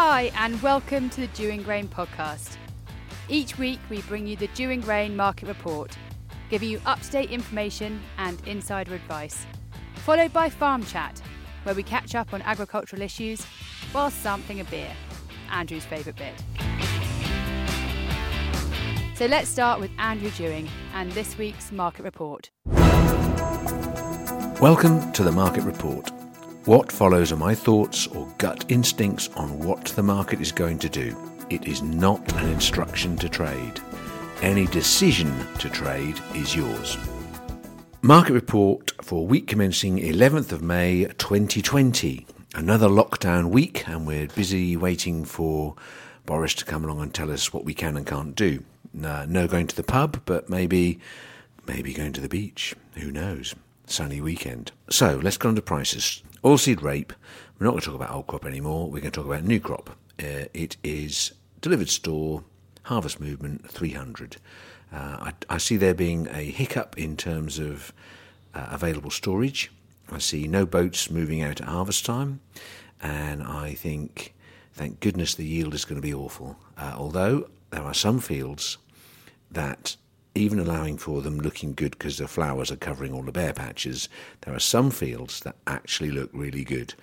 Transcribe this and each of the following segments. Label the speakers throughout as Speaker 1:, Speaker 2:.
Speaker 1: Hi, and welcome to the Dewing Grain podcast. Each week, we bring you the Dewing Grain Market Report, giving you up to date information and insider advice, followed by Farm Chat, where we catch up on agricultural issues while sampling a beer. Andrew's favourite bit. So let's start with Andrew Dewing and this week's market report.
Speaker 2: Welcome to the Market Report. What follows are my thoughts or gut instincts on what the market is going to do. It is not an instruction to trade. Any decision to trade is yours. Market report for week commencing 11th of May 2020. Another lockdown week, and we're busy waiting for Boris to come along and tell us what we can and can't do. No, no going to the pub, but maybe, maybe going to the beach. Who knows? Sunny weekend. So let's go on to prices. Oilseed rape. We're not going to talk about old crop anymore. We're going to talk about new crop. Uh, it is delivered store harvest movement 300. Uh, I, I, see there being a hiccup in terms of uh, available storage. I see no boats moving out at harvest time, and I think, thank goodness, the yield is going to be awful. Uh, although there are some fields that even allowing for them looking good because the flowers are covering all the bare patches, there are some fields that actually look really good.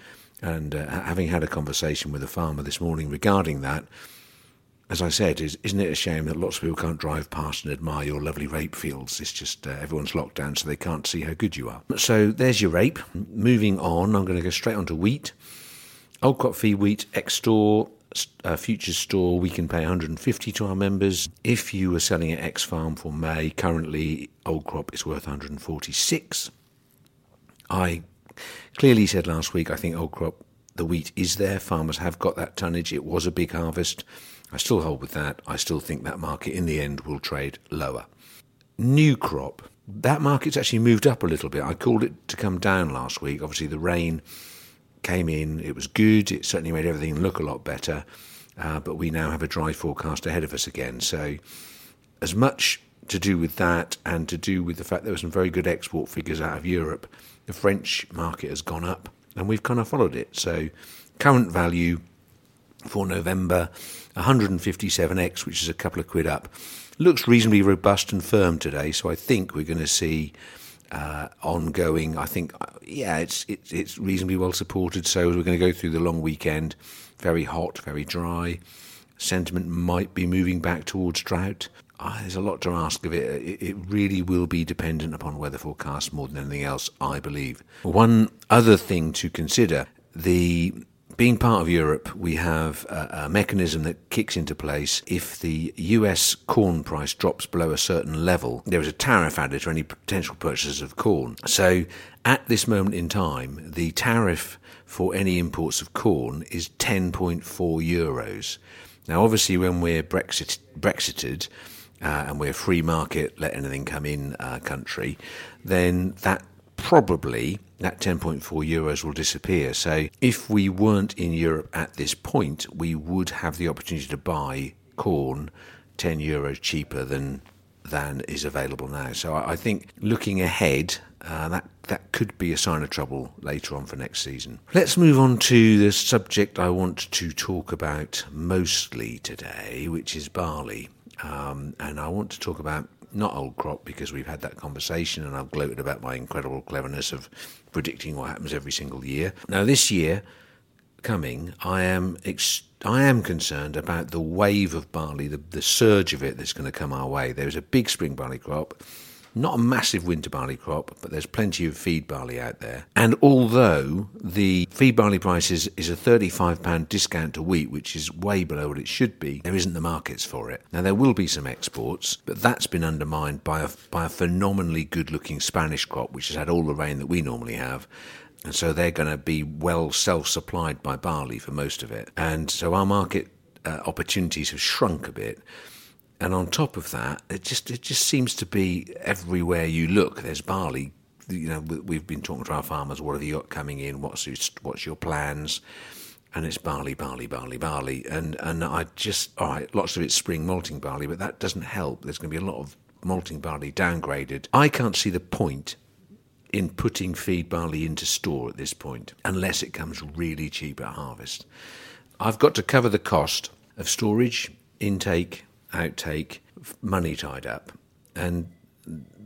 Speaker 2: And uh, having had a conversation with a farmer this morning regarding that, as I said, is, isn't it a shame that lots of people can't drive past and admire your lovely rape fields? It's just uh, everyone's locked down, so they can't see how good you are. So there's your rape. Moving on, I'm going to go straight on to wheat. Old feed wheat, ex store, futures store, we can pay 150 to our members. If you were selling at X Farm for May, currently old crop is worth 146. I clearly said last week I think old crop, the wheat is there. Farmers have got that tonnage. It was a big harvest. I still hold with that. I still think that market in the end will trade lower. New crop, that market's actually moved up a little bit. I called it to come down last week. Obviously, the rain came in, it was good, it certainly made everything look a lot better, uh, but we now have a dry forecast ahead of us again. So, as much to do with that and to do with the fact there were some very good export figures out of Europe, the French market has gone up and we've kind of followed it. So, current value for November 157x, which is a couple of quid up, looks reasonably robust and firm today. So, I think we're going to see uh, ongoing. I think, uh, yeah, it's, it's, it's reasonably well supported. So we're going to go through the long weekend, very hot, very dry. Sentiment might be moving back towards drought. Uh, there's a lot to ask of it. it. It really will be dependent upon weather forecasts more than anything else, I believe. One other thing to consider the being part of Europe, we have a, a, mechanism that kicks into place if the US corn price drops below a certain level. There is a tariff added to any potential purchases of corn. So at this moment in time, the tariff for any imports of corn is 10.4 euros. Now, obviously, when we're Brexit, Brexited, uh, and we're a free market, let anything come in uh, country, then that probably that 10.4 euros will disappear. So if we weren't in Europe at this point, we would have the opportunity to buy corn 10 euros cheaper than than is available now. So I think looking ahead, uh, that that could be a sign of trouble later on for next season. Let's move on to the subject I want to talk about mostly today, which is barley. Um, and I want to talk about not old crop because we've had that conversation and I've gloated about my incredible cleverness of predicting what happens every single year. Now, this year coming, I am ex- I am concerned about the wave of barley, the, the surge of it that's going to come our way. There's a big spring barley crop not a massive winter barley crop, but there's plenty of feed barley out there. And although the feed barley price is, is a £35 discount to wheat, which is way below what it should be, there isn't the markets for it. Now, there will be some exports, but that's been undermined by a, by a phenomenally good looking Spanish crop, which has had all the rain that we normally have. And so they're going to be well self supplied by barley for most of it. And so our market uh, opportunities have shrunk a bit. And on top of that, it just it just seems to be everywhere you look. There's barley. You know, we've been talking to our farmers. What have you got coming in? What's your, what's your plans? And it's barley, barley, barley, barley. And and I just all right, lots of it's spring malting barley, but that doesn't help. There's going to be a lot of malting barley downgraded. I can't see the point in putting feed barley into store at this point unless it comes really cheap at harvest. I've got to cover the cost of storage, intake, outtake, money tied up. And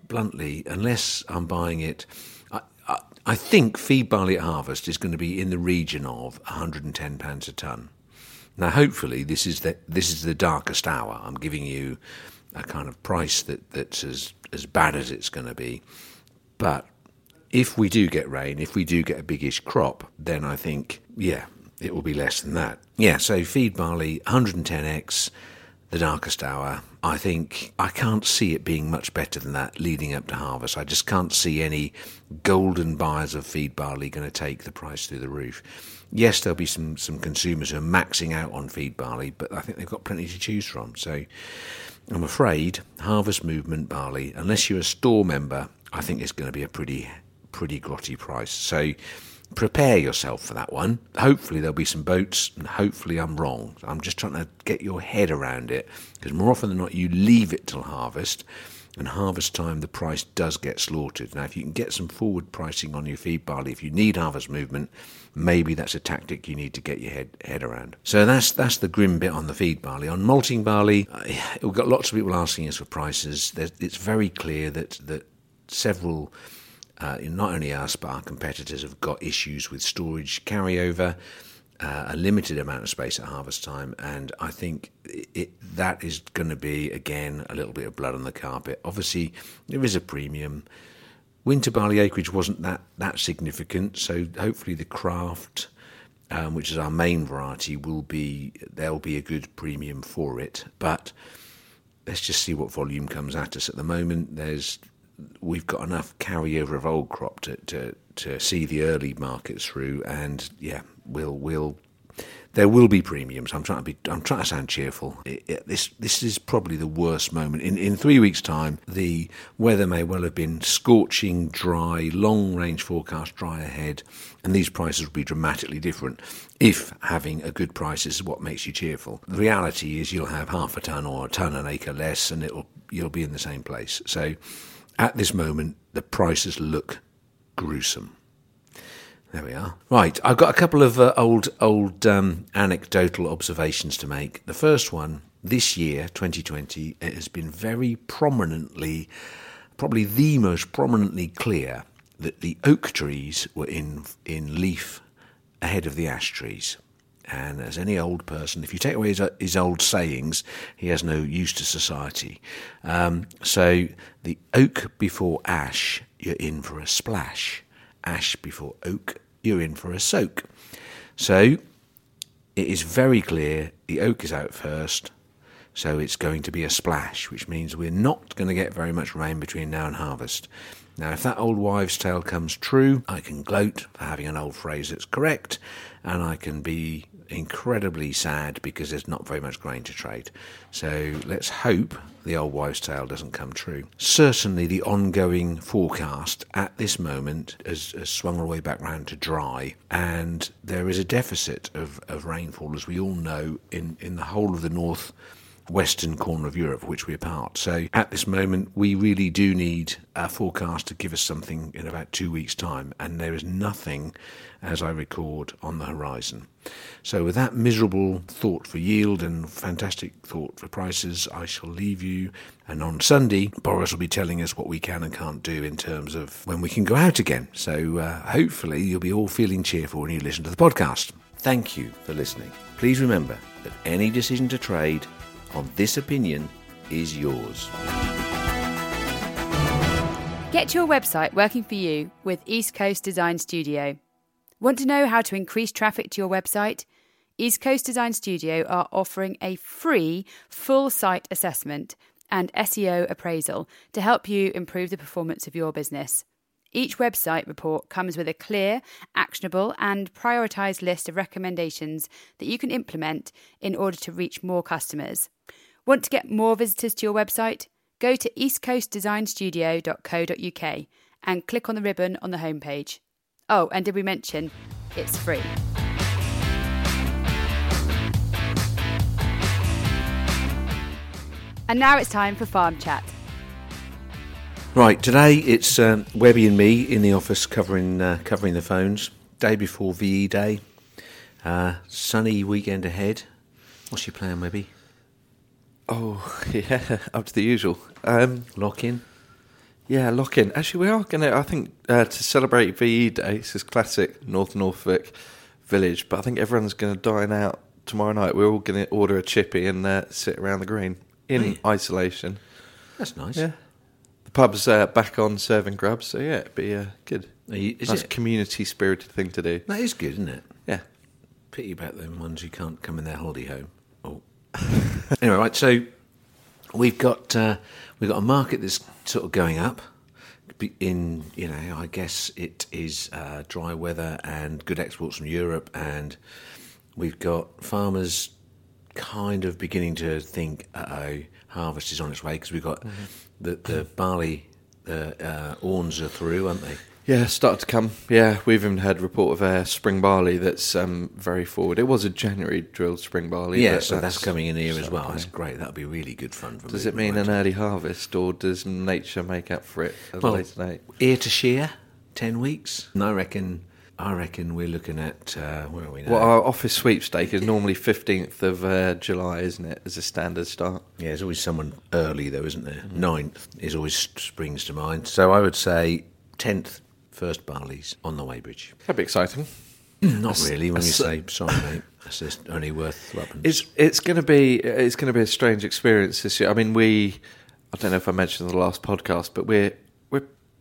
Speaker 2: bluntly, unless I'm buying it, I, I, I think feed barley at harvest is going to be in the region of £110 a tonne. Now, hopefully, this is the, this is the darkest hour. I'm giving you a kind of price that, that's as, as bad as it's going to be. But if we do get rain, if we do get a biggish crop, then I think, yeah, it will be less than that. Yeah, so feed barley, 110x, the darkest hour. I think I can't see it being much better than that leading up to harvest. I just can't see any golden buyers of feed barley going to take the price through the roof. Yes, there'll be some, some consumers who are maxing out on feed barley, but I think they've got plenty to choose from. So I'm afraid harvest movement barley, unless you're a store member, I think it's going to be a pretty pretty grotty price. So prepare yourself for that one. Hopefully, there'll be some boats, and hopefully, I'm wrong. I'm just trying to get your head around it because more often than not, you leave it till harvest, and harvest time, the price does get slaughtered. Now, if you can get some forward pricing on your feed barley, if you need harvest movement, maybe that's a tactic you need to get your head head around. So that's that's the grim bit on the feed barley. On malting barley, uh, we've got lots of people asking us for prices. There's, it's very clear that that several uh, not only us, but our competitors have got issues with storage carryover, uh, a limited amount of space at harvest time, and I think it, that is going to be, again, a little bit of blood on the carpet. Obviously, there is a premium. Winter barley acreage wasn't that, that significant, so hopefully the craft. Um, which is our main variety, will be there'll be a good premium for it. But let's just see what volume comes at us. At the moment, there's we've got enough carryover of old crop to, to, to see the early markets through, and yeah, we'll we'll there will be premiums. I'm trying to be. I'm trying to sound cheerful. It, it, this this is probably the worst moment. In in three weeks' time, the weather may well have been scorching, dry, long range forecast, dry ahead, and these prices will be dramatically different. If having a good price is what makes you cheerful, the reality is you'll have half a ton or a ton an acre less, and it'll you'll be in the same place. So at this moment, the prices look gruesome. There we are. Right, I've got a couple of uh, old old um, anecdotal observations to make. The first one, this year, 2020, it has been very prominently, probably the most prominently clear that the oak trees were in in leaf ahead of the ash trees. And as any old person, if you take away his, his old sayings, he has no use to society. Um, so the oak before ash, you're in for a splash. Ash before oak, you're in for a soak. So it is very clear the oak is out first, so it's going to be a splash, which means we're not going to get very much rain between now and harvest. Now, if that old wives' tale comes true, I can gloat for having an old phrase that's correct, and I can be incredibly sad because there's not very much grain to trade. So let's hope the old wives' tale doesn't come true. Certainly, the ongoing forecast at this moment has, has swung all the way back round to dry, and there is a deficit of, of rainfall, as we all know, in, in the whole of the north western corner of Europe, which we're part. So at this moment, we really do need a forecast to give us something in about two weeks' time, and there is nothing, as I record, on the horizon. So with that miserable thought for yield and fantastic thought for prices, I shall leave you. And on Sunday, Boris will be telling us what we can and can't do in terms of when we can go out again. So uh, hopefully you'll be all feeling cheerful when you listen to the podcast. Thank you for listening. Please remember that any decision to trade on this opinion is yours.
Speaker 1: Get your website working for you with East Coast Design Studio. Want to know how to increase traffic to your website? East Coast Design Studio are offering a free full site assessment and SEO appraisal to help you improve the performance of your business. Each website report comes with a clear, actionable, and prioritized list of recommendations that you can implement in order to reach more customers. Want to get more visitors to your website? Go to eastcoastdesignstudio.co.uk and click on the ribbon on the homepage. Oh, and did we mention it's free? And now it's time for Farm Chat.
Speaker 2: Right, today it's um, Webby and me in the office covering uh, covering the phones. Day before VE Day, Uh, sunny weekend ahead. What's your plan, Webby?
Speaker 3: Oh, yeah, up to the usual. Um,
Speaker 2: Lock in?
Speaker 3: yeah, lock in. Actually, we are going to, I think, uh, to celebrate VE Day, this is classic North Norfolk village, but I think everyone's going to dine out tomorrow night. We're all going to order a chippy and uh, sit around the green in
Speaker 2: Hey.
Speaker 3: isolation.
Speaker 2: That's nice.
Speaker 3: Yeah. The pub's uh, back on serving grubs, so yeah, it'd be uh, good.
Speaker 2: You- is
Speaker 3: nice
Speaker 2: it?
Speaker 3: community spirited thing to do.
Speaker 2: That is good, isn't it?
Speaker 3: Yeah.
Speaker 2: Pity about them ones who can't come in their holiday home. Oh. anyway, right. So we've got uh, we've got a market that's sort of going up. In you know, I guess it is uh, dry weather and good exports from Europe, and we've got farmers kind of beginning to think, uh oh, harvest is on its way because we've got the the barley, the uh, awns are through, aren't they?
Speaker 3: Yeah, started to come. Yeah, we've even had report of uh, spring barley that's um, very forward. It was a January drilled spring barley.
Speaker 2: Yeah, so that's, coming in here as well.
Speaker 3: coming.
Speaker 2: That's great. That'll be really good fun. For
Speaker 3: Does it
Speaker 2: moving
Speaker 3: mean an
Speaker 2: right.
Speaker 3: early harvest, or does nature make up for it at
Speaker 2: Well,
Speaker 3: a later date?
Speaker 2: ear to shear, ten weeks. And I reckon. I reckon we're looking at uh, where are we now?
Speaker 3: Well, our office sweepstake is normally 15th of uh, July, isn't it, as a standard start?
Speaker 2: yeah, there's always someone early though, isn't there?
Speaker 3: Mm-hmm.
Speaker 2: Ninth is always springs to mind. So I would say tenth, first barley's on the weighbridge.
Speaker 3: That'd be exciting.
Speaker 2: Not really. When you say sorry, mate, that's just only worth.
Speaker 3: It's it's going to be it's going to be a strange experience this year. I mean, we I don't know if I mentioned in the last podcast, but we're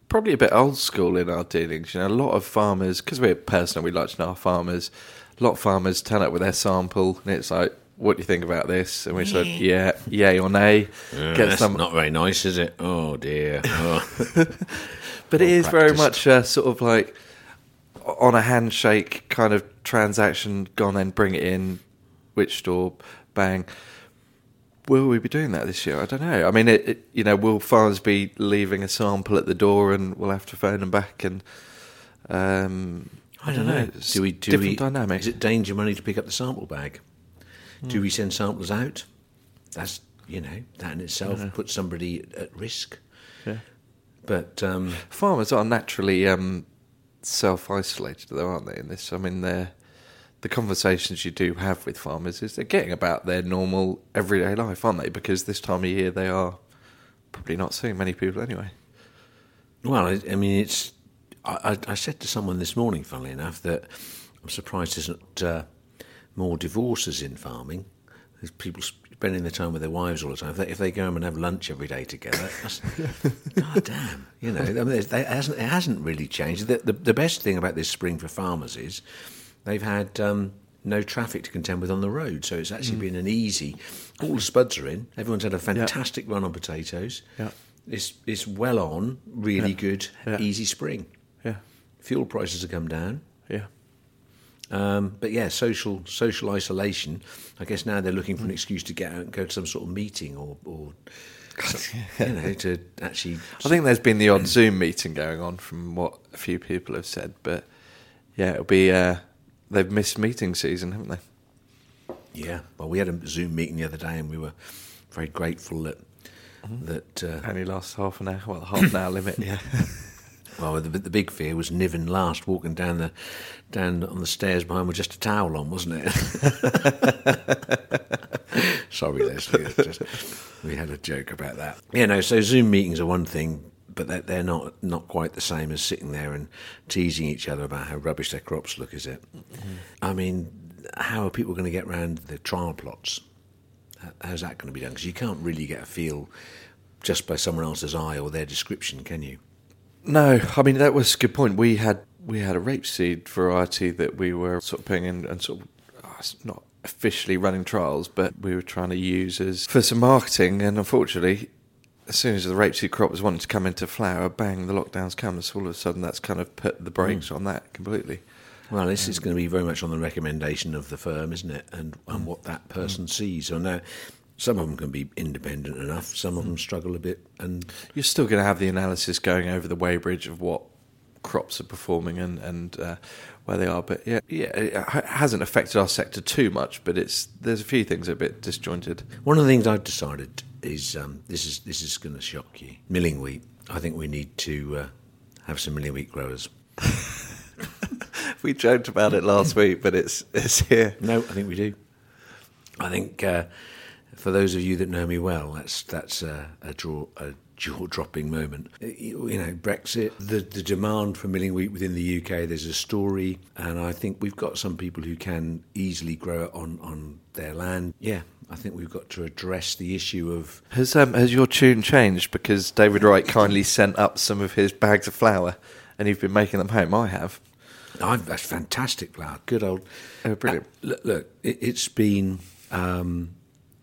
Speaker 3: probably a bit old school in our dealings. You know, a lot of farmers because we're personal, we like to know our farmers. A lot of farmers turn up with their sample, and it's like, "What do you think about this?" And we said, "Yeah, yay or nay."
Speaker 2: Uh,
Speaker 3: Get
Speaker 2: that's
Speaker 3: some,
Speaker 2: not very nice, is it? Oh dear. Oh.
Speaker 3: but it
Speaker 2: well
Speaker 3: is very much uh, sort of like on a handshake kind of transaction. Gone and bring it in, which store, bang. Will we be doing that this year? I don't know. I mean, it, it, you know, will farmers be leaving a sample at the door, and we'll have to phone them back? And um,
Speaker 2: I don't know.
Speaker 3: It's
Speaker 2: Do we do
Speaker 3: different
Speaker 2: we,
Speaker 3: dynamic?
Speaker 2: Is it danger money to pick up the sample bag?
Speaker 3: Hmm.
Speaker 2: Do we send samples out? That's you know that in itself puts somebody at risk.
Speaker 3: Yeah.
Speaker 2: But um,
Speaker 3: Farmers are naturally um, self-isolated, though, aren't they? In this, I mean, they're the conversations you do have with farmers is they're getting about their normal everyday life, aren't they? Because this time of year they are probably not seeing many people anyway.
Speaker 2: well, I, I mean, it's. I, I, said to someone this morning, funnily enough, that I'm surprised there isn't uh, more divorces in farming. There's people spending their time with their wives all the time. If they, if they go home and have lunch every day together, god damn, you know. I mean, there's- it hasn't, it hasn't really changed. The, the, the best thing about this spring for farmers is they've had um, no traffic to contend with on the road, so it's actually been an easy. All the spuds are in. Everyone's had a fantastic run on potatoes.
Speaker 3: Yeah.
Speaker 2: It's it's well on, really good,
Speaker 3: Yeah.
Speaker 2: easy spring.
Speaker 3: Yeah,
Speaker 2: Fuel prices have come down.
Speaker 3: yeah.
Speaker 2: Um, but yeah, social social isolation. I guess now they're looking for an excuse to get out and go to some sort of meeting or, or some- you know, to actually.
Speaker 3: I think there's been the odd Zoom meeting going on from what a few people have said, but yeah, it'll be. Uh, they've missed meeting season, haven't they?
Speaker 2: Yeah. Well, we had a Zoom meeting the other day, and we were very grateful that that. Uh,
Speaker 3: Only lasts half an hour. Well, half an hour limit. Yeah.
Speaker 2: well, the, the big fear was Niven last walking down the down on the stairs behind with just a towel on, wasn't it? Sorry, Leslie. just- we had a joke about that. Yeah, no. So Zoom meetings are one thing, but they're, they're not not quite the same as sitting there and teasing each other about how rubbish their crops look, is it? I mean, how are people going to get around the trial plots? How's that going to be done? Because you can't really get a feel just by someone else's eye or their description, can you?
Speaker 3: No, I mean that was a good point. We had we had a rapeseed variety that we were sort of putting in and sort of oh, not officially running trials, but we were trying to use as for some marketing. And unfortunately, as soon as the rapeseed crop was wanting to come into flower, bang, the lockdowns come. So all of a sudden, that's kind of put the brakes hmm. on that completely.
Speaker 2: Well, this is um, going to be very much on the recommendation of the firm, isn't it? And, and hmm. what that hmm. person sees. So now, some of them can be independent enough, some of them struggle a bit. And
Speaker 3: You're still going to have the analysis going over the weighbridge of what crops are performing and and uh, where they are. But yeah, yeah, it uh, hasn't affected our sector too much. But it's there's a few things that are a bit disjointed.
Speaker 2: one of the things I've decided is um, this is this is going to shock you. Milling wheat. I think we need to uh, have some milling wheat growers.
Speaker 3: we joked about it last week, but it's it's here.
Speaker 2: No, I think we do. I think uh, for those of you that know me well, that's that's a, a draw a jaw-dropping moment. You know, Brexit, the the demand for milling wheat within the UK. There's a story, and I think we've got some people who can easily grow it on on their land. Yeah, I think we've got to address the issue of
Speaker 3: Has um has your tune changed because David Wright kindly sent up some of his bags of flour, and you've been making them home? I have.
Speaker 2: Oh, that's fantastic flour. Good old.
Speaker 3: Oh, brilliant.
Speaker 2: Uh, look, look it, it's been. Um,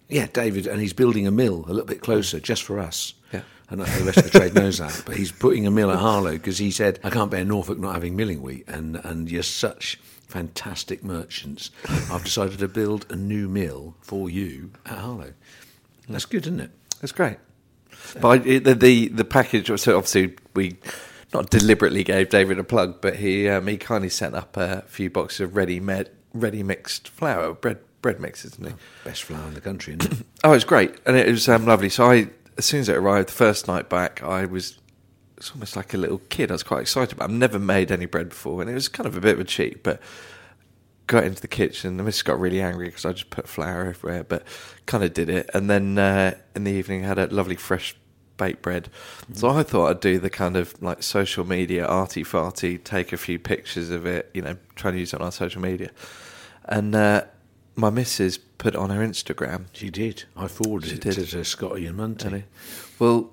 Speaker 2: yeah, David, and he's building a mill a little bit closer just for us.
Speaker 3: Yeah.
Speaker 2: And the rest of the trade knows that. But he's putting a mill at Harlow because he said, I can't bear Norfolk not having milling wheat. And, and you're such fantastic merchants. I've decided to build a new mill for you at Harlow. That's good, isn't it?
Speaker 3: That's great. But I, the, the the package. So obviously we not deliberately gave David a plug, but he um, he kindly sent up a few boxes of ready made ready mixed flour bread bread mixes, didn't he?
Speaker 2: Best flour in the country, isn't it?
Speaker 3: Oh, it's great, and it was um, lovely. So I, as soon as it arrived, the first night back, I was it's almost like a little kid. I was quite excited. But I've never made any bread before, and it was kind of a bit of a cheat. But got into the kitchen, the missus got really angry because I just put flour everywhere. But kind of did it, and then uh, in the evening I had a lovely fresh baked bread. So I thought I'd do the kind of like social media arty farty, take a few pictures of it, you know, try to use it on our social media, and. Uh, my missus put it on her Instagram.
Speaker 2: She did. I forwarded
Speaker 3: She
Speaker 2: it
Speaker 3: did.
Speaker 2: to, Scotty and.
Speaker 3: Really? Well,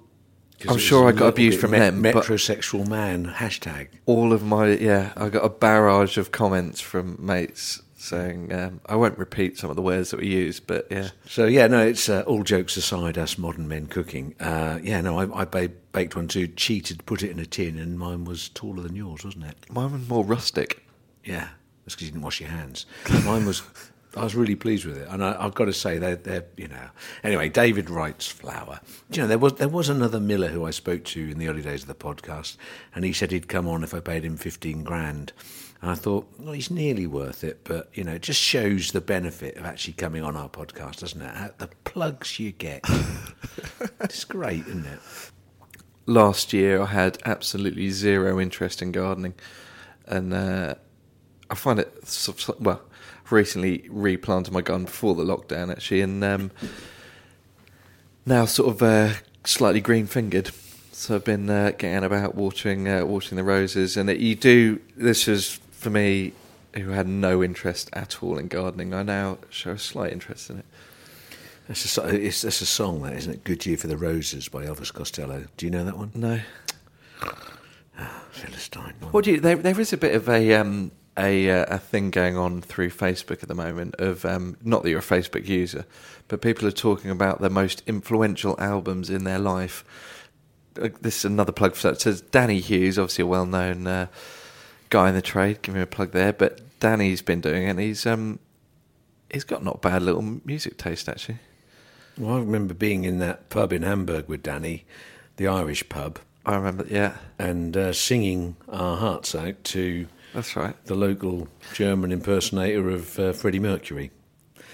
Speaker 3: I'm sure I got abused from
Speaker 2: me-
Speaker 3: them,
Speaker 2: Metrosexual man hashtag.
Speaker 3: all of my yeah, I got a barrage of comments from mates saying um, I won't repeat some of the words that we used, but yeah,
Speaker 2: So yeah, no, it's uh, all jokes aside. Us modern men cooking. Uh, yeah, no, I, I ba- baked one too. Cheated, put it in a tin, and mine was taller than yours, wasn't it?
Speaker 3: mine was more rustic.
Speaker 2: Yeah, that's because you didn't wash your hands. Mine was. I was really pleased with it, and I, I've got to say they're, they're, you know. Anyway, David Wright's flour. Do you know there was there was another miller who I spoke to in the early days of the podcast, and he said he'd come on if I paid him fifteen grand. And I thought, well, he's nearly worth it, but you know, it just shows the benefit of actually coming on our podcast, doesn't it? How- The plugs you get, it's great, isn't it?
Speaker 3: Last year, I had absolutely zero interest in gardening, and uh, I find it well. Recently replanted my garden before the lockdown, actually, and um, now sort of uh, slightly green fingered. So I've been uh, getting about watering uh, watering the roses, and it, you do. This is for me, who had no interest at all in gardening. I now show a slight interest in it.
Speaker 2: That's a, it's, that's a song, that isn't it? "Good Year for the Roses" by Elvis Costello. Do you know that one?
Speaker 3: No,
Speaker 2: Philistine.
Speaker 3: what do you? There, there is a bit of a um, a uh, a thing going on through Facebook at the moment of um, not that you're a Facebook user, but people are talking about their most influential albums in their life. Uh, This is another plug for that. It says Danny Hughes, obviously a well-known uh, guy in the trade. Give him a plug there. But Danny's been doing it. and He's um, he's got not bad little music taste actually.
Speaker 2: Well, I remember being in that pub in Hamburg with Danny, the Irish pub,
Speaker 3: I remember. Yeah,
Speaker 2: and uh, singing our hearts out to
Speaker 3: that's right.
Speaker 2: the local German impersonator of uh, Freddie Mercury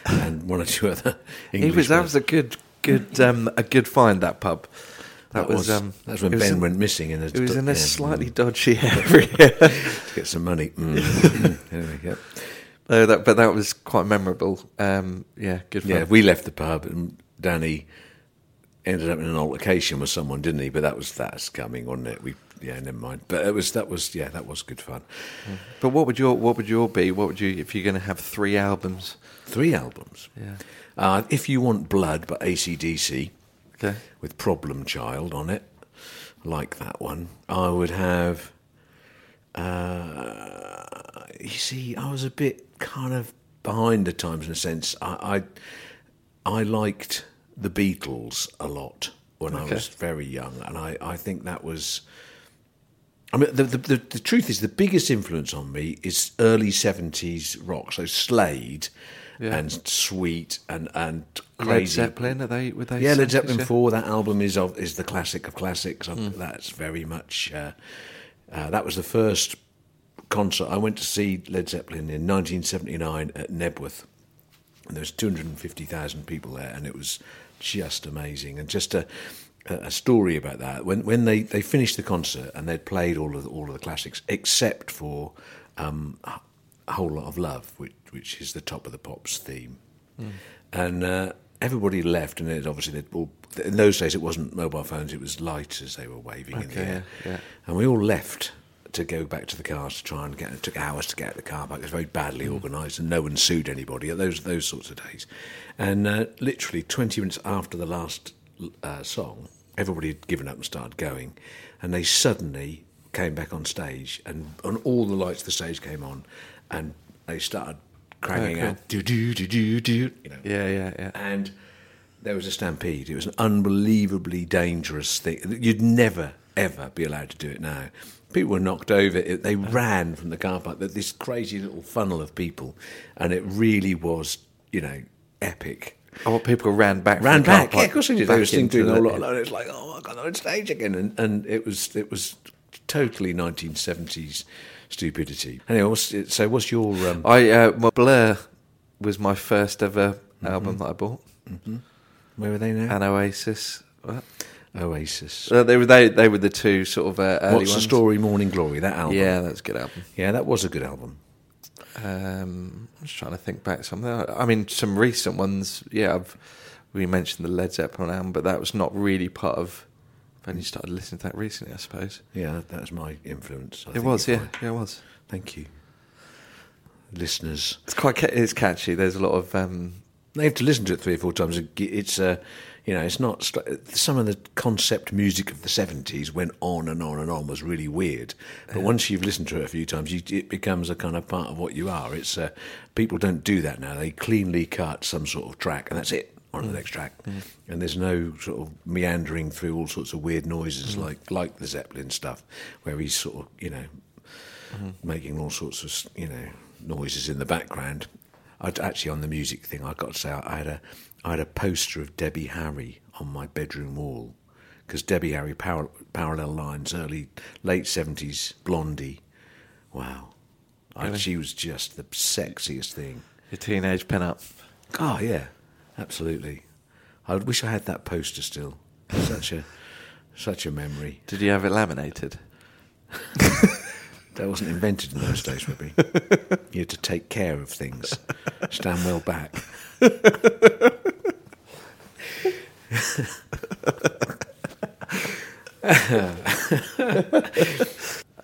Speaker 2: and one or two other English.
Speaker 3: he was that was a good good um, a good find that pub. That,
Speaker 2: That
Speaker 3: was,
Speaker 2: was-
Speaker 3: um,
Speaker 2: that's when Ben
Speaker 3: in-
Speaker 2: went missing in a
Speaker 3: It was in a
Speaker 2: yeah,
Speaker 3: slightly
Speaker 2: mm,
Speaker 3: dodgy area.
Speaker 2: to get some money. Mm. anyway, yeah.
Speaker 3: Uh, that, but that was quite memorable. Um, yeah, good fun.
Speaker 2: yeah, we left the pub and Danny ended up in an altercation with someone, didn't he? But that was that's coming, wasn't it? We yeah, never mind. But it was that was yeah, that was good fun.
Speaker 3: But what would your what would your be? What would you if you're going to have three albums?
Speaker 2: Three albums.
Speaker 3: Yeah.
Speaker 2: Uh, if you want blood, but ACDC
Speaker 3: Okay.
Speaker 2: with Problem Child on it, like that one, I would have. Uh, you see, I was a bit kind of behind the times in a sense. I I, I liked the Beatles a lot when I was very young, and I, I think that was. I mean, the, the, the, the truth is, the biggest influence on me is early 70s rock. So Slade
Speaker 3: Yeah.
Speaker 2: and Sweet and, and
Speaker 3: Led Zeppelin are they? Were they?
Speaker 2: Yeah, Led Zeppelin
Speaker 3: yeah?
Speaker 2: 4, that album is of, is the classic of classics.
Speaker 3: Hmm.
Speaker 2: That's very much. Uh, uh, that was the first concert. I went to see Led Zeppelin in 1979 at Knebworth. And there was 250,000 people there, and it was just amazing. And just a, a a story about that. When when they, they finished the concert and they'd played all of the, all of the classics except for um, a whole lot of love, which which is the top of the pops theme, and uh, everybody left, and it obviously they'd all, in those days it wasn't mobile phones; it was lights as they were waving in the air,
Speaker 3: yeah, yeah.
Speaker 2: and we all left to go back to the cars to try and get. It took hours to get out the car park. It was very badly
Speaker 3: Mm.
Speaker 2: organised, and no one sued anybody. At those those sorts of days, and uh, literally twenty minutes after the last uh, song, everybody had given up and started going, and they suddenly came back on stage, and, and all the lights of the stage came on, and they started cranking
Speaker 3: Oh, cool.
Speaker 2: out do do do do do, you know,
Speaker 3: Yeah, yeah, yeah.
Speaker 2: and there was a stampede. It was an unbelievably dangerous thing. You'd never, ever be allowed to do it now. People were knocked over. It, they ran from the car park. That This crazy little funnel of people, and it really was, you know, epic.
Speaker 3: Oh, what people ran back.
Speaker 2: Ran back, yeah, of course they did. They were singing doing a lot. And it's like, oh my god, on stage again, and, and it was it was totally 1970s stupidity. Anyway, what's, so what's your um,
Speaker 3: I uh, well, Blur was my first ever
Speaker 2: Mm-hmm.
Speaker 3: album that I bought,
Speaker 2: where were they now?
Speaker 3: and Oasis. What?
Speaker 2: Oasis.
Speaker 3: Uh, they were they they were the two sort of uh, early
Speaker 2: What's the story? Morning Glory. That album.
Speaker 3: Yeah, that's a good album.
Speaker 2: Yeah, that was a good album.
Speaker 3: Um, I'm just trying to think back something. I mean, some recent ones. Yeah, I've we mentioned the Led Zeppelin album, but that was not really part of. I've only started listening to that recently, I suppose.
Speaker 2: Yeah, that, that was my influence. I
Speaker 3: it was, yeah, yeah, it was.
Speaker 2: Thank you, listeners.
Speaker 3: It's quite ca- it's catchy. There's a lot of um,
Speaker 2: They have to listen to it three or four times. It's uh, you know, it's not some of the concept music of the seventies went on and on and on was really weird. But once you've listened to it a few times, you, it becomes a kind of part of what you are. It's uh, people don't do that now. They cleanly cut some sort of track, and that's it. On the next track, and there's no sort of meandering through all sorts of weird noises like like the Zeppelin stuff, where he's sort of you know making all sorts of you know noises in the background. I'd actually on the music thing, I've got to say I had a I had a poster of Debbie Harry on my bedroom wall because Debbie Harry par- parallel lines early late seventies Blondie, wow, I, she was just the sexiest thing.
Speaker 3: your teenage pin up.
Speaker 2: Oh yeah, absolutely. I wish I had that poster still. Such a such a memory.
Speaker 3: Did you have it laminated?
Speaker 2: That wasn't invented in those days, Webby. you had to take care of things, stand well back.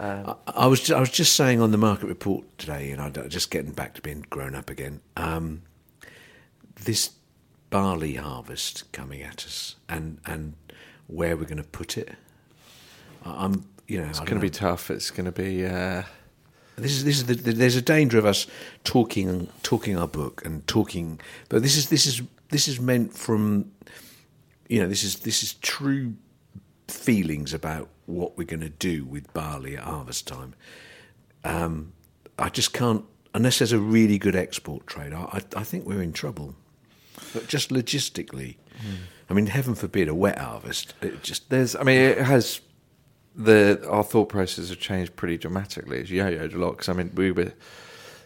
Speaker 2: I, I was I was just saying on the market report today, and I just getting back to being grown up again. Um, this barley harvest coming at us, and and where we're going to put it. I'm, you know,
Speaker 3: It's going to be tough. It's going to be. Uh,
Speaker 2: this is this is the, there's a danger of us talking talking our book and talking, but this is this is this is meant from, you know, this is this is true feelings about what we're going to do with barley at harvest time. Um, I just can't unless there's a really good export trade. I I, I think we're in trouble, but just logistically. I mean, heaven forbid a wet harvest. It just
Speaker 3: there's. I mean, it has. The our thought process have changed pretty dramatically. It's yo-yoed a lot because I mean we were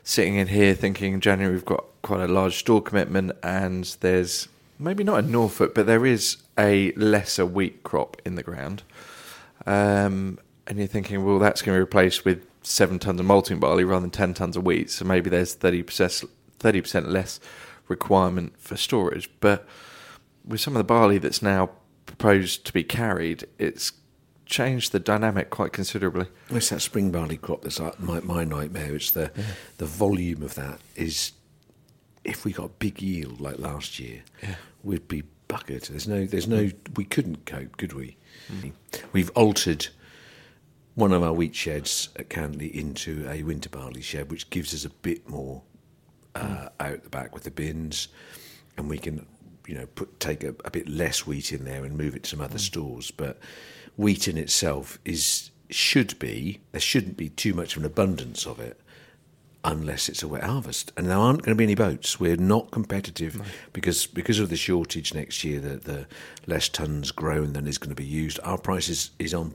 Speaker 3: sitting in here thinking in January we've got quite a large store commitment and there's maybe not in Norfolk but there is a lesser wheat crop in the ground, um, and you're thinking well that's going to be replaced with seven tons of malting barley rather than ten tons of wheat. So maybe there's thirty percent thirty percent less requirement for storage, but with some of the barley that's now proposed to be carried, it's changed the dynamic quite considerably.
Speaker 2: It's that spring barley crop that's like my, my nightmare. It's the the volume of that is. If we got big yield like last year,
Speaker 3: Yeah.
Speaker 2: we'd be buggered. There's no, there's no. Mm. We couldn't cope, could we? Mm. We've altered one of our wheat sheds at Canley into a winter barley shed, which gives us a bit more uh, mm. out the back with the bins, and we can, you know, put take a, a bit less wheat in there and move it to some other stores. But wheat in itself is should be there shouldn't be too much of an abundance of it unless it's a wet harvest. And there aren't going to be any boats. We're not competitive because because of the shortage next year. The, the less tons grown than is going to be used. Our price is, is on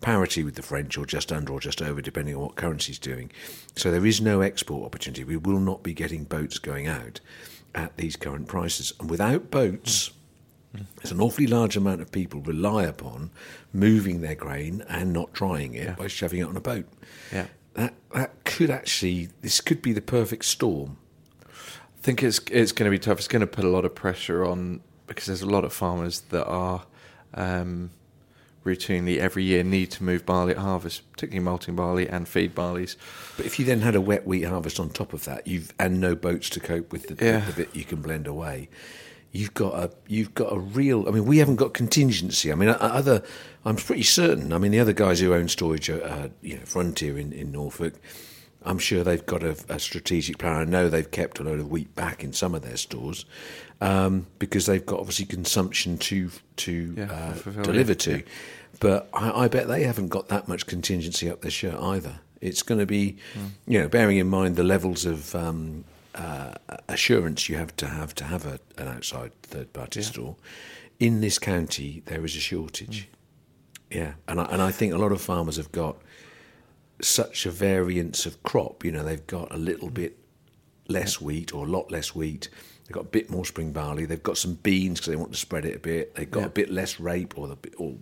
Speaker 2: parity with the French, or just under, or just over, depending on what currency's doing. So there is no export opportunity. We will not be getting boats going out at these current prices. And without boats. There's an awfully large amount of people rely upon moving their grain and not drying it by shoving it on a boat.
Speaker 3: Yeah.
Speaker 2: that that could actually this could be the perfect storm.
Speaker 3: I think it's it's going to be tough. It's going to put a lot of pressure on because there's a lot of farmers that are um, routinely every year need to move barley at harvest, particularly malting barley and feed barleys.
Speaker 2: But if you then had a wet wheat harvest on top of that, you've and no boats to cope with the,
Speaker 3: Yeah.
Speaker 2: the bit you can blend away, you've got a you've got a real. I mean, we haven't got contingency. I mean, other. I'm pretty certain. I mean, the other guys who own storage, uh, you know, Frontier in, in Norfolk. I'm sure they've got a, a strategic plan. I know they've kept a load of wheat back in some of their stores um, because they've got obviously consumption to to
Speaker 3: Yeah,
Speaker 2: uh, deliver
Speaker 3: yeah.
Speaker 2: to. But I, I bet they haven't got that much contingency up their shirt either. It's going to be, you know, bearing in mind the levels of um, uh, assurance you have to have to have a, an outside third party store. In this county, there is a shortage. Yeah, and I, and I think a lot of farmers have got such a variance of crop. You know, they've got a little bit less wheat or a lot less wheat. They've got a bit more spring barley. They've got some beans because they want to spread it a bit. They've got
Speaker 3: Yeah.
Speaker 2: a bit less rape or the or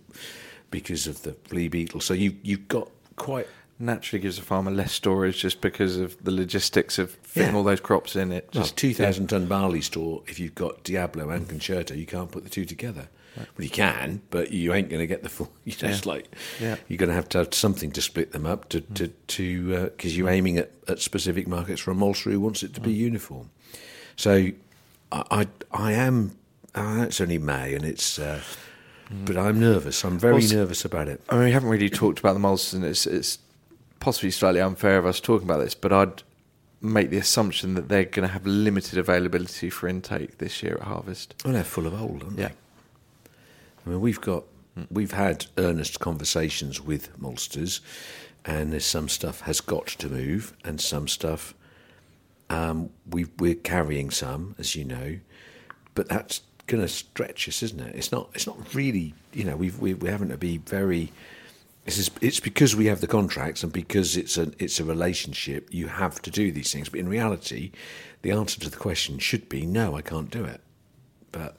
Speaker 2: because of the flea beetle. So you you've got quite
Speaker 3: Naturally, gives a farmer less storage just because of the logistics of fitting
Speaker 2: Yeah.
Speaker 3: all those crops in it.
Speaker 2: Well,
Speaker 3: Just
Speaker 2: two thousand ton barley store. If you've got Diablo and Concerto, you can't put the two together. Well, you can, but you ain't going to get the full. You know, it's
Speaker 3: Yeah.
Speaker 2: like
Speaker 3: Yeah.
Speaker 2: you're going to have to have something to split them up to to to because you're aiming at, at specific markets for a maltster who wants it to be uniform. So I I, I am. Uh, it's only May, and it's. Uh, But I'm nervous. I'm very
Speaker 3: Well,
Speaker 2: nervous about it.
Speaker 3: I mean, we haven't really talked about the malts, and it's, it's possibly slightly unfair of us talking about this, but I'd make the assumption that they're going to have limited availability for intake this year at harvest.
Speaker 2: Well, they're full of old, aren't
Speaker 3: Yeah.
Speaker 2: they? I mean, we've got we've had earnest conversations with maltsters, and there's some stuff has got to move, and some stuff um, we we're carrying some, as you know, but that's going to stretch us, isn't it? It's not. It's not really. You know, we've we, we're having to be very. This is, it's because we have the contracts and because it's a it's a relationship. You have to do these things, but in reality, the answer to the question should be no. I can't do it. But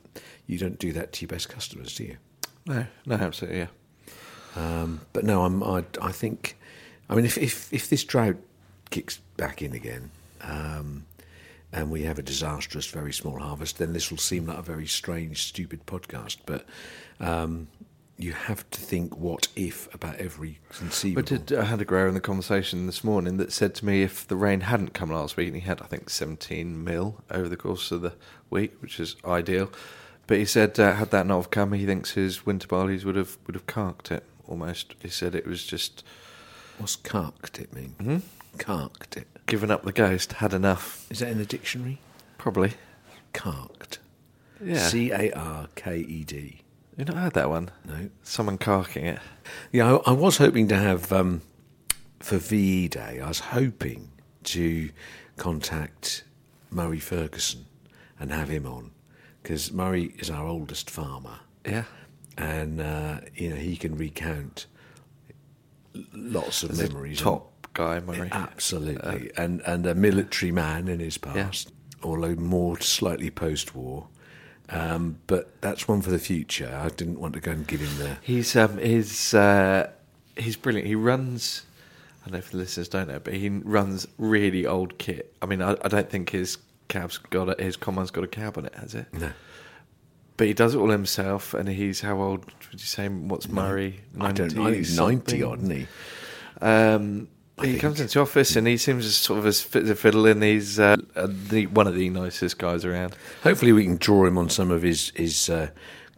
Speaker 2: you don't do that to your best customers, do you?
Speaker 3: No, no, absolutely, yeah.
Speaker 2: Um, but no, I'm, I, I think, I mean, if, if, if this drought kicks back in again um, and we have a disastrous, very small harvest, then this will seem like a very strange, stupid podcast. But um, you have to think what if about every conceivable.
Speaker 3: But did, I had a grower in the conversation this morning that said to me if the rain hadn't come last week, and he had, I think, 17 mil over the course of the week, which is ideal. But he said, uh, had that not have come, he thinks his winter barleys would have would have carked it almost. He said it was just
Speaker 2: What's carked it mean?
Speaker 3: Hmm?
Speaker 2: Carked it.
Speaker 3: given up the ghost, had enough,
Speaker 2: Is that in the dictionary?
Speaker 3: probably.
Speaker 2: Carked.
Speaker 3: Yeah.
Speaker 2: C A R K E D.
Speaker 3: you not heard that one?
Speaker 2: No.
Speaker 3: Someone carking it.
Speaker 2: Yeah, I, I was hoping to have um, for VE Day. I was hoping to contact Murray Ferguson and have him on because Murray is our oldest farmer,
Speaker 3: Yeah.
Speaker 2: and uh, you know he can recount lots of
Speaker 3: a
Speaker 2: memories.
Speaker 3: top guy, Murray.
Speaker 2: Absolutely, and and a military man in his past, although more slightly post-war. Um, but that's one for the future. I didn't want to go and give him the
Speaker 3: He's um he's uh, he's brilliant. He runs. I don't know if the listeners don't know, but he runs really old kit. I mean, I, I don't think his cab's got a, his comman's got a cab on it, has it?
Speaker 2: no.
Speaker 3: But he does it all himself, and he's how old would you say? What's Murray?
Speaker 2: I don't know. He's 90 odd, isn't he?
Speaker 3: Um, he
Speaker 2: think-
Speaker 3: comes into the office and he seems as sort of as fit as a fiddle, and he's uh, uh, the, one of the nicest guys around.
Speaker 2: Hopefully, we can draw him on some of his his uh,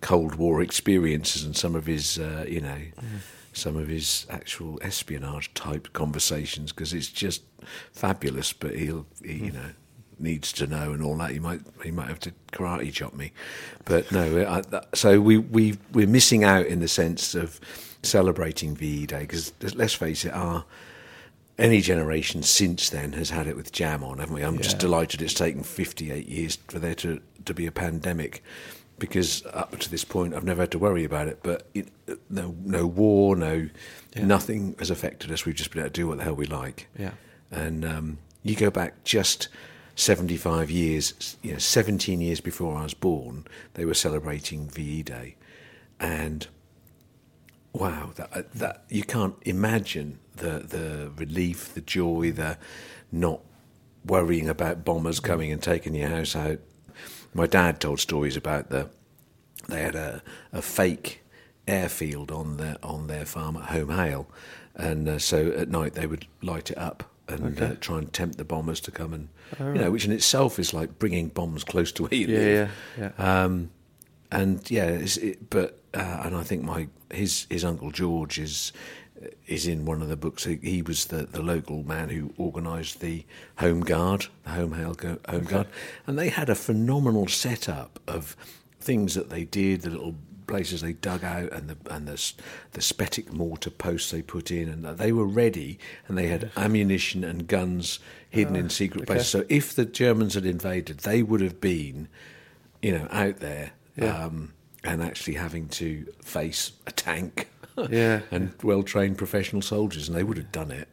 Speaker 2: Cold War experiences and some of his, uh, you know, some of his actual espionage type conversations because it's just fabulous. But he'll, he, you know, needs to know and all that. He might he might have to karate chop me, but no. I, that, so we we we're missing out in the sense of celebrating VE Day because let's face it, our any generation since then has had it with jam on, haven't we? I'm just delighted it's taken 58 years for there to, to be a pandemic because up to this point I've never had to worry about it. But it, no, no war, no
Speaker 3: Yeah.
Speaker 2: nothing has affected us. We've just been able to do what the hell we like.
Speaker 3: Yeah.
Speaker 2: And um, you go back just 75 years, you know, 17 years before I was born, they were celebrating VE Day. And wow, that, that you can't imagine the the relief, the joy, the not worrying about bombers coming and taking your house out. My dad told stories about the they had a, a fake airfield on their on their farm at Holme Hale, and uh, so at night they would light it up and uh, try and tempt the bombers to come and you know, which in itself is like bringing bombs close to where you
Speaker 3: Yeah,
Speaker 2: live.
Speaker 3: yeah, yeah.
Speaker 2: Um, and yeah, it's, it, but uh, and I think my his his uncle George is is in one of the books. He, he was the, the local man who organised the Home Guard, the Home Home Guard, and they had a phenomenal setup of things that they did, the little places they dug out, and the and the the spigot mortar posts they put in, and they were ready, and they had ammunition and guns hidden in secret places. So if the Germans had invaded, they would have been, you know, out there
Speaker 3: Yeah.
Speaker 2: um, and actually having to face a tank.
Speaker 3: Yeah.
Speaker 2: and well trained professional soldiers, and they would have done it.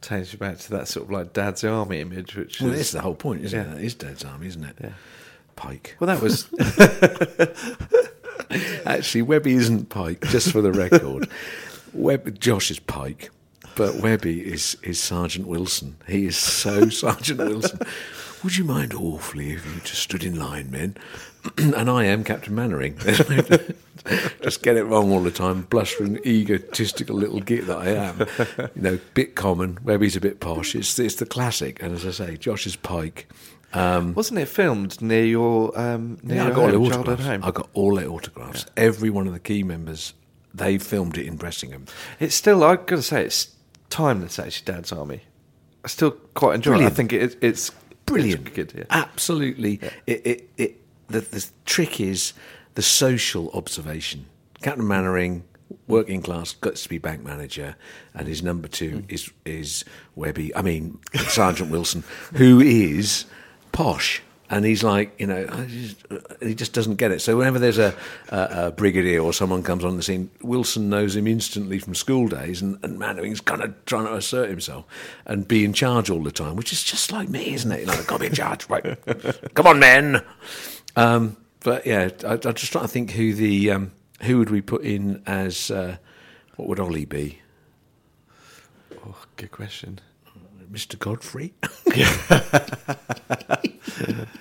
Speaker 3: Takes you back to that sort of like Dad's Army image, which
Speaker 2: Well,
Speaker 3: is
Speaker 2: that's the whole point, isn't
Speaker 3: Yeah.
Speaker 2: it? That is Dad's Army, isn't it?
Speaker 3: Yeah.
Speaker 2: Pike.
Speaker 3: well, that was
Speaker 2: Actually, Webby isn't Pike, just for the record. Web, Josh is Pike, but Webby is, is Sergeant Wilson. He is so Sergeant Wilson. Would you mind awfully if you just stood in line, men? and I am Captain Mainwaring. just get it wrong all the time, blustering, egotistical little git that I am. You know, bit common. Webby's a bit posh. It's it's the classic. And as I say, Josh is Pike. Um,
Speaker 3: wasn't it filmed near your um, near
Speaker 2: yeah, I got all
Speaker 3: home,
Speaker 2: the
Speaker 3: childhood
Speaker 2: autographs.
Speaker 3: home?
Speaker 2: I got all their autographs. Every one of the key members, they filmed it in Bressingham.
Speaker 3: It's still, I've got to say, it's timeless. Actually, Dad's Army. I still quite enjoy
Speaker 2: Brilliant.
Speaker 3: it. I think it, it's
Speaker 2: Brilliant,
Speaker 3: good. Yeah.
Speaker 2: absolutely. It, it, it, the, the trick is the social observation. Captain Mainwaring, working class, gets to be bank manager, and his number two
Speaker 3: Mm.
Speaker 2: is is Webby. I mean Sergeant Wilson, who is posh. And he's like, you know, just, he just doesn't get it. So whenever there's a, a, a brigadier or someone comes on the scene, Wilson knows him instantly from school days, and, and Mainwaring's kind of trying to assert himself and be in charge all the time, which is just like me, isn't it? Like, I've got to be in charge, right? Come on, men. Um, but yeah, I, I'm just trying to think who the um, who would we put in as uh, what would Ollie be?
Speaker 3: Oh, good question.
Speaker 2: Mr. Godfrey.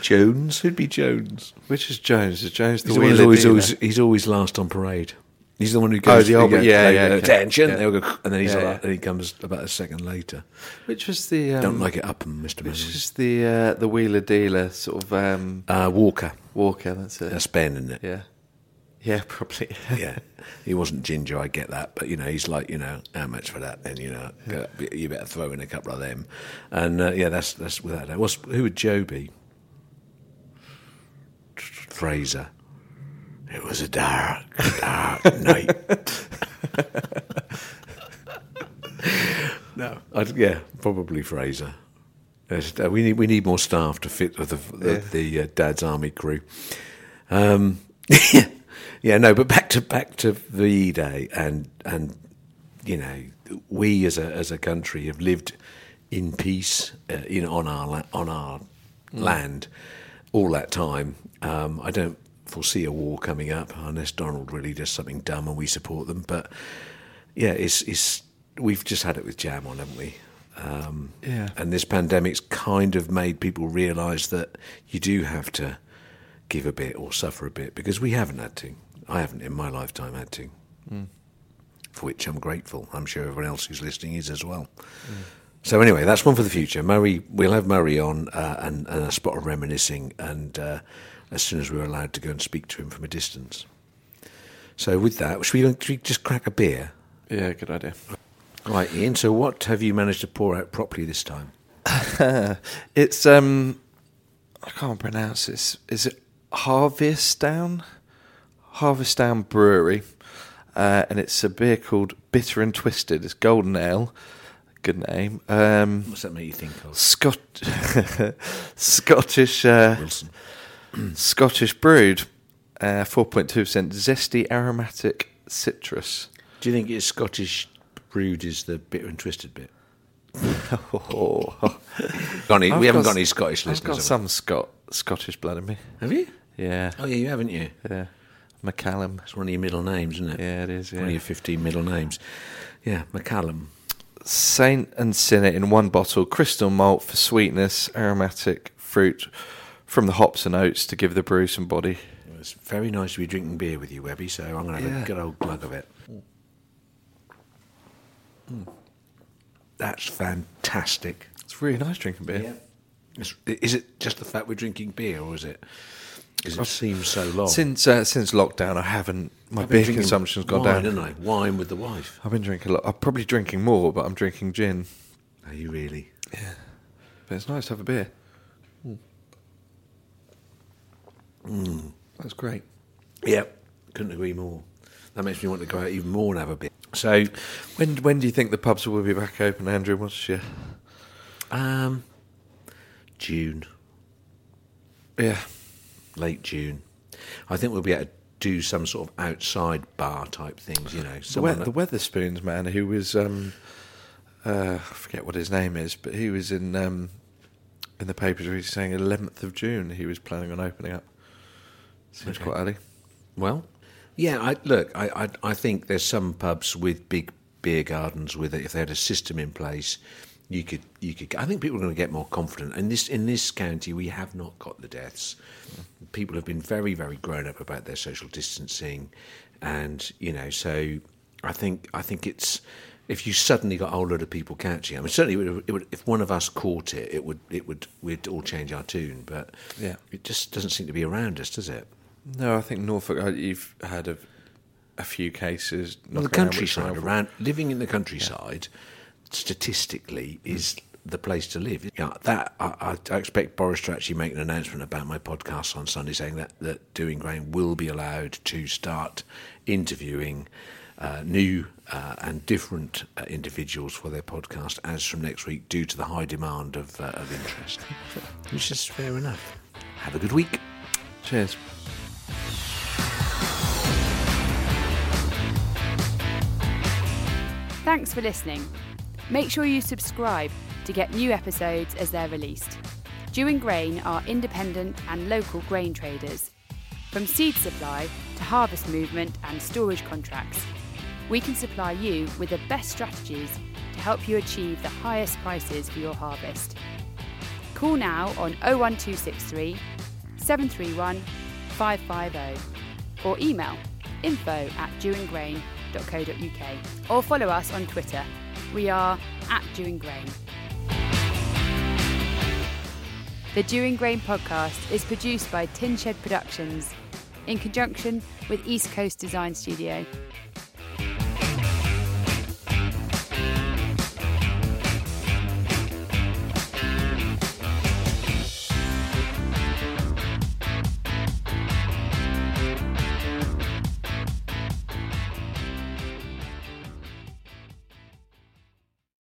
Speaker 2: Jones, who'd be Jones?
Speaker 3: Which is Jones? Is Jones the
Speaker 2: He's, the one who's always, always, he's always last on parade. He's the one who goes.
Speaker 3: Oh, the old-
Speaker 2: he goes,
Speaker 3: yeah,
Speaker 2: they
Speaker 3: yeah.
Speaker 2: Attention!
Speaker 3: Yeah.
Speaker 2: They'll go, and then he's
Speaker 3: Yeah,
Speaker 2: like,
Speaker 3: yeah.
Speaker 2: and he comes about a second later.
Speaker 3: Which was the um,
Speaker 2: Don't like it up, Mister
Speaker 3: Which
Speaker 2: Mainwaring.
Speaker 3: is the uh, the wheeler dealer sort of um,
Speaker 2: Uh, Walker.
Speaker 3: Walker? That's it.
Speaker 2: That's Ben, isn't it?
Speaker 3: yeah, yeah, probably.
Speaker 2: yeah. He wasn't ginger, I get that, but you know, he's like, you know, how much for that? Then you know, go- you better throw in a couple of them, and uh, yeah, that's that's without doubt. What's who would Joe be? Frazer. It was a dark, dark night. no, I'd, yeah, probably Frazer. Uh, we need we need more staff to fit the the,
Speaker 3: Yeah.
Speaker 2: the uh, Dad's Army crew. Um, yeah, no, but back to back to VE Day, and and you know, we as a as a country have lived in peace, uh, in on our on our land all that time. Um, I don't foresee a war coming up unless Donald really does something dumb and we support them. But yeah, it's it's we've just had it with Jam on, haven't we? Um,
Speaker 3: Yeah.
Speaker 2: and this pandemic's kind of made people realise that you do have to give a bit or suffer a bit because we haven't had to. I haven't in my lifetime had to, for which I'm grateful. I'm sure everyone else who's listening is as well. So anyway, that's one for the future. Murray, we'll have Murray on uh, and, and a spot of reminiscing, and uh, as soon as we're allowed to go and speak to him from a distance. So with that, should we, should we just crack a beer?
Speaker 3: yeah, good idea.
Speaker 2: Right, Ian. So what have you managed to pour out properly this time?
Speaker 3: It's um, I can't pronounce this. Is it Harviestoun? Harviestoun Brewery, uh, and it's a beer called Bitter and Twisted. It's golden ale. Good name. Um,
Speaker 2: What's that make you think of?
Speaker 3: Scot Scottish uh,
Speaker 2: Wilson.
Speaker 3: Scottish brewed, uh, four point two percent zesty aromatic citrus.
Speaker 2: Do you think it's Scottish brewed is the bitter and twisted bit?
Speaker 3: Oh,
Speaker 2: Got any,
Speaker 3: I've
Speaker 2: we haven't
Speaker 3: got
Speaker 2: got any Scottish
Speaker 3: I've
Speaker 2: listeners.
Speaker 3: got
Speaker 2: have
Speaker 3: some Scot Scottish blood in me.
Speaker 2: Have you?
Speaker 3: Yeah,
Speaker 2: Oh yeah, you haven't you?
Speaker 3: yeah. McCallum.
Speaker 2: It's one of your middle names, isn't it?
Speaker 3: Yeah, it is. Yeah.
Speaker 2: One of your 15 middle names. Yeah, McCallum.
Speaker 3: Saint and Sinner in one bottle, crystal malt for sweetness, aromatic fruit from the hops and oats to give the brew some body.
Speaker 2: It's very nice to be drinking beer with you, Webby, so I'm going to have
Speaker 3: Yeah.
Speaker 2: a good old glug of it. Mm. That's fantastic.
Speaker 3: It's really nice drinking beer.
Speaker 2: It's- Is it just the fact we're drinking beer, or is it? Because it seems so long.
Speaker 3: Since uh, since lockdown, I haven't. My
Speaker 2: I've
Speaker 3: beer consumption's gone
Speaker 2: wine,
Speaker 3: down.
Speaker 2: haven't I? Wine with the wife.
Speaker 3: I've been drinking a lot. I'm probably drinking more, but I'm drinking gin.
Speaker 2: Are you really? Yeah.
Speaker 3: But it's nice to have a beer.
Speaker 2: Mm.
Speaker 3: That's great.
Speaker 2: Yep. Couldn't agree more. That makes me want to go out even more and have a beer. So,
Speaker 3: When when do you think the pubs will be back open, Andrew? What's your
Speaker 2: um, June,
Speaker 3: yeah?
Speaker 2: Late June. I think we'll be able to do some sort of outside bar type things. You know,
Speaker 3: The, we-
Speaker 2: someone
Speaker 3: the Wetherspoons man, who was um, uh, I forget what his name is, but he was in um, in the papers. He was saying 11th of June he was planning on opening up. Seems
Speaker 2: Okay.
Speaker 3: quite early.
Speaker 2: Well, yeah. I, look, I, I I think there's some pubs with big beer gardens with it. If they had a system in place, you could you could. I think people are going to get more confident. And this in this county, we have not got the deaths. People have been very very grown up about their social distancing, and you know, so I think I think it's. If you suddenly got a whole load of people catching, I mean, certainly, it would, it would, if one of us caught it, it would, it would, we'd all change our tune. But
Speaker 3: Yeah.
Speaker 2: it just doesn't seem to be around us, does it?
Speaker 3: No, I think Norfolk. uh, You've had a, a few cases.
Speaker 2: Well, the
Speaker 3: knocking around,
Speaker 2: countryside around living in the countryside, statistically, is the place to live. Yeah, that I, I, I expect Boris to actually make an announcement about my podcast on Sunday, saying that that Dewing Grain will be allowed to start interviewing uh, new uh, and different uh, individuals for their podcast as from next week, due to the high demand of uh, of interest. Which is fair enough. Have a good week.
Speaker 3: Cheers.
Speaker 1: Thanks for listening. Make sure you subscribe to get new episodes as they're released. Dewing Grain are independent and local grain traders. From seed supply to harvest movement and storage contracts, we can supply you with the best strategies to help you achieve the highest prices for your harvest. Call now on 01263 731 550 or email info at dewingrain.co.uk or follow us on Twitter. We are at Dewing Grain. The Dewing Grain podcast is produced by Tin Shed Productions in conjunction with East Coast Design Studio.